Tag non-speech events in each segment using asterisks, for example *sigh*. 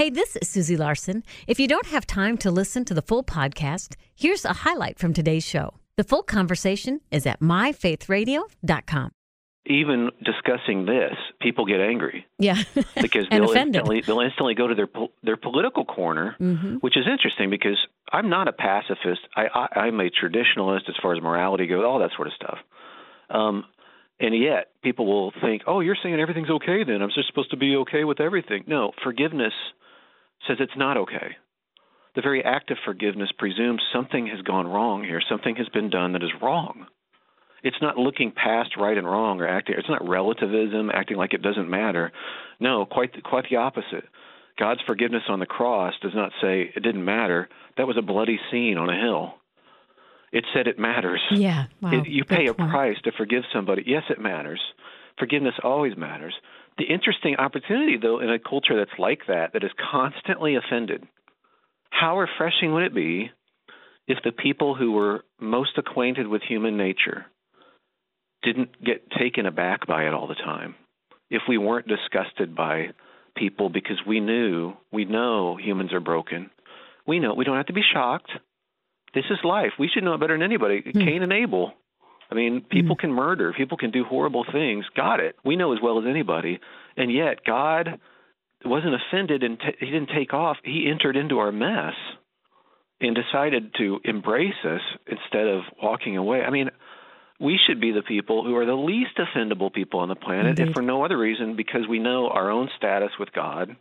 Hey, this is Susie Larson. If you don't have time to listen to the full podcast, here's a highlight from today's show. The full conversation is at myfaithradio.com. Even discussing this, people get angry Yeah. *laughs* because they'll offended. instantly they'll instantly go to their their political corner, Mhm. which is interesting because I'm not a pacifist. I, I I'm a traditionalist as far as morality goes, all that sort of stuff. Um, and yet people will think, "Oh, you're saying everything's okay then. I'm just supposed to be okay with everything." No, forgiveness says it's not okay. The very act of forgiveness presumes something has gone wrong here. Something has been done that is wrong. It's not looking past right and wrong or acting. It's not relativism, acting like it doesn't matter. No, quite the, quite the opposite. God's forgiveness on the cross does not say it didn't matter. That was a bloody scene on a hill. It said it matters. Yeah. Wow. It- you Good pay a point. price to forgive somebody. Yes, it matters. Forgiveness always matters. The interesting opportunity, though, in a culture that's like that, that is constantly offended, how refreshing would it be if the people who were most acquainted with human nature didn't get taken aback by it all the time? If we weren't disgusted by people because we knew, we know humans are broken. We know we don't have to be shocked. This is life. We should know it better than anybody. Hmm. Cain and Abel. I mean, people mm. can murder, people can do horrible things. Got it. We know as well as anybody. And yet, God wasn't offended and t- he didn't take off. He entered into our mess and decided to embrace us instead of walking away. I mean, we should be the people who are the least offendable people on the planet, Indeed. if for no other reason, because we know our own status with God,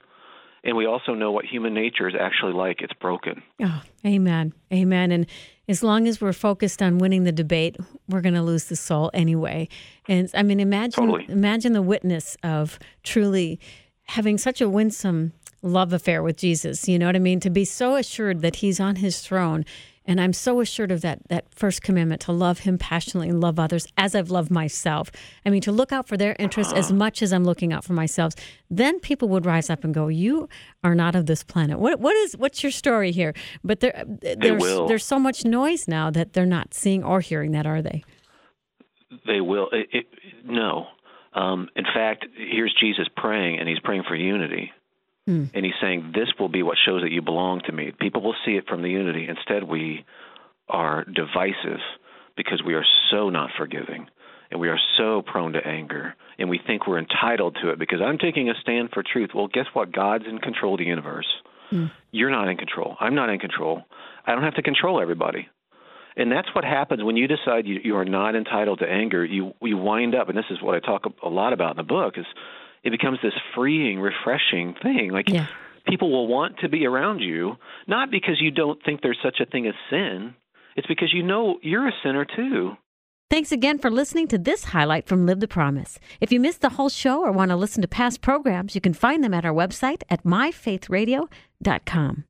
and we also know what human nature is actually like. It's broken. Oh, amen. Amen. And as long as we're focused on winning the debate, we're going to lose the soul anyway. And I mean, imagine Totally. imagine the witness of truly having such a winsome love affair with Jesus. You know what I mean? To be so assured that he's on his throne. And I'm so assured of that that first commandment to love him passionately and love others as I've loved myself. I mean, to look out for their interests as much as I'm looking out for myself. Then people would rise up and go, "You are not of this planet." What what is what's your story here? But there there's there's so much noise now that they're not seeing or hearing that, are they? They will. It, it, no. Um, in fact, here's Jesus praying, and he's praying for unity. Hmm. And he's saying, This will be what shows that you belong to me. People will see it from the unity. Instead, we are divisive because we are so not forgiving and we are so prone to anger and we think we're entitled to it because I'm taking a stand for truth. Well, guess what? God's in control of the universe. Hmm. You're not in control. I'm not in control. I don't have to control everybody. And that's what happens when you decide you, you are not entitled to anger. You you wind up, and this is what I talk a lot about in the book, is it becomes this freeing, refreshing thing. Like Yeah. people will want to be around you, not because you don't think there's such a thing as sin. It's because you know you're a sinner too. Thanks again for listening to this highlight from Live the Promise. If you missed the whole show or want to listen to past programs, you can find them at our website at myfaithradio.com.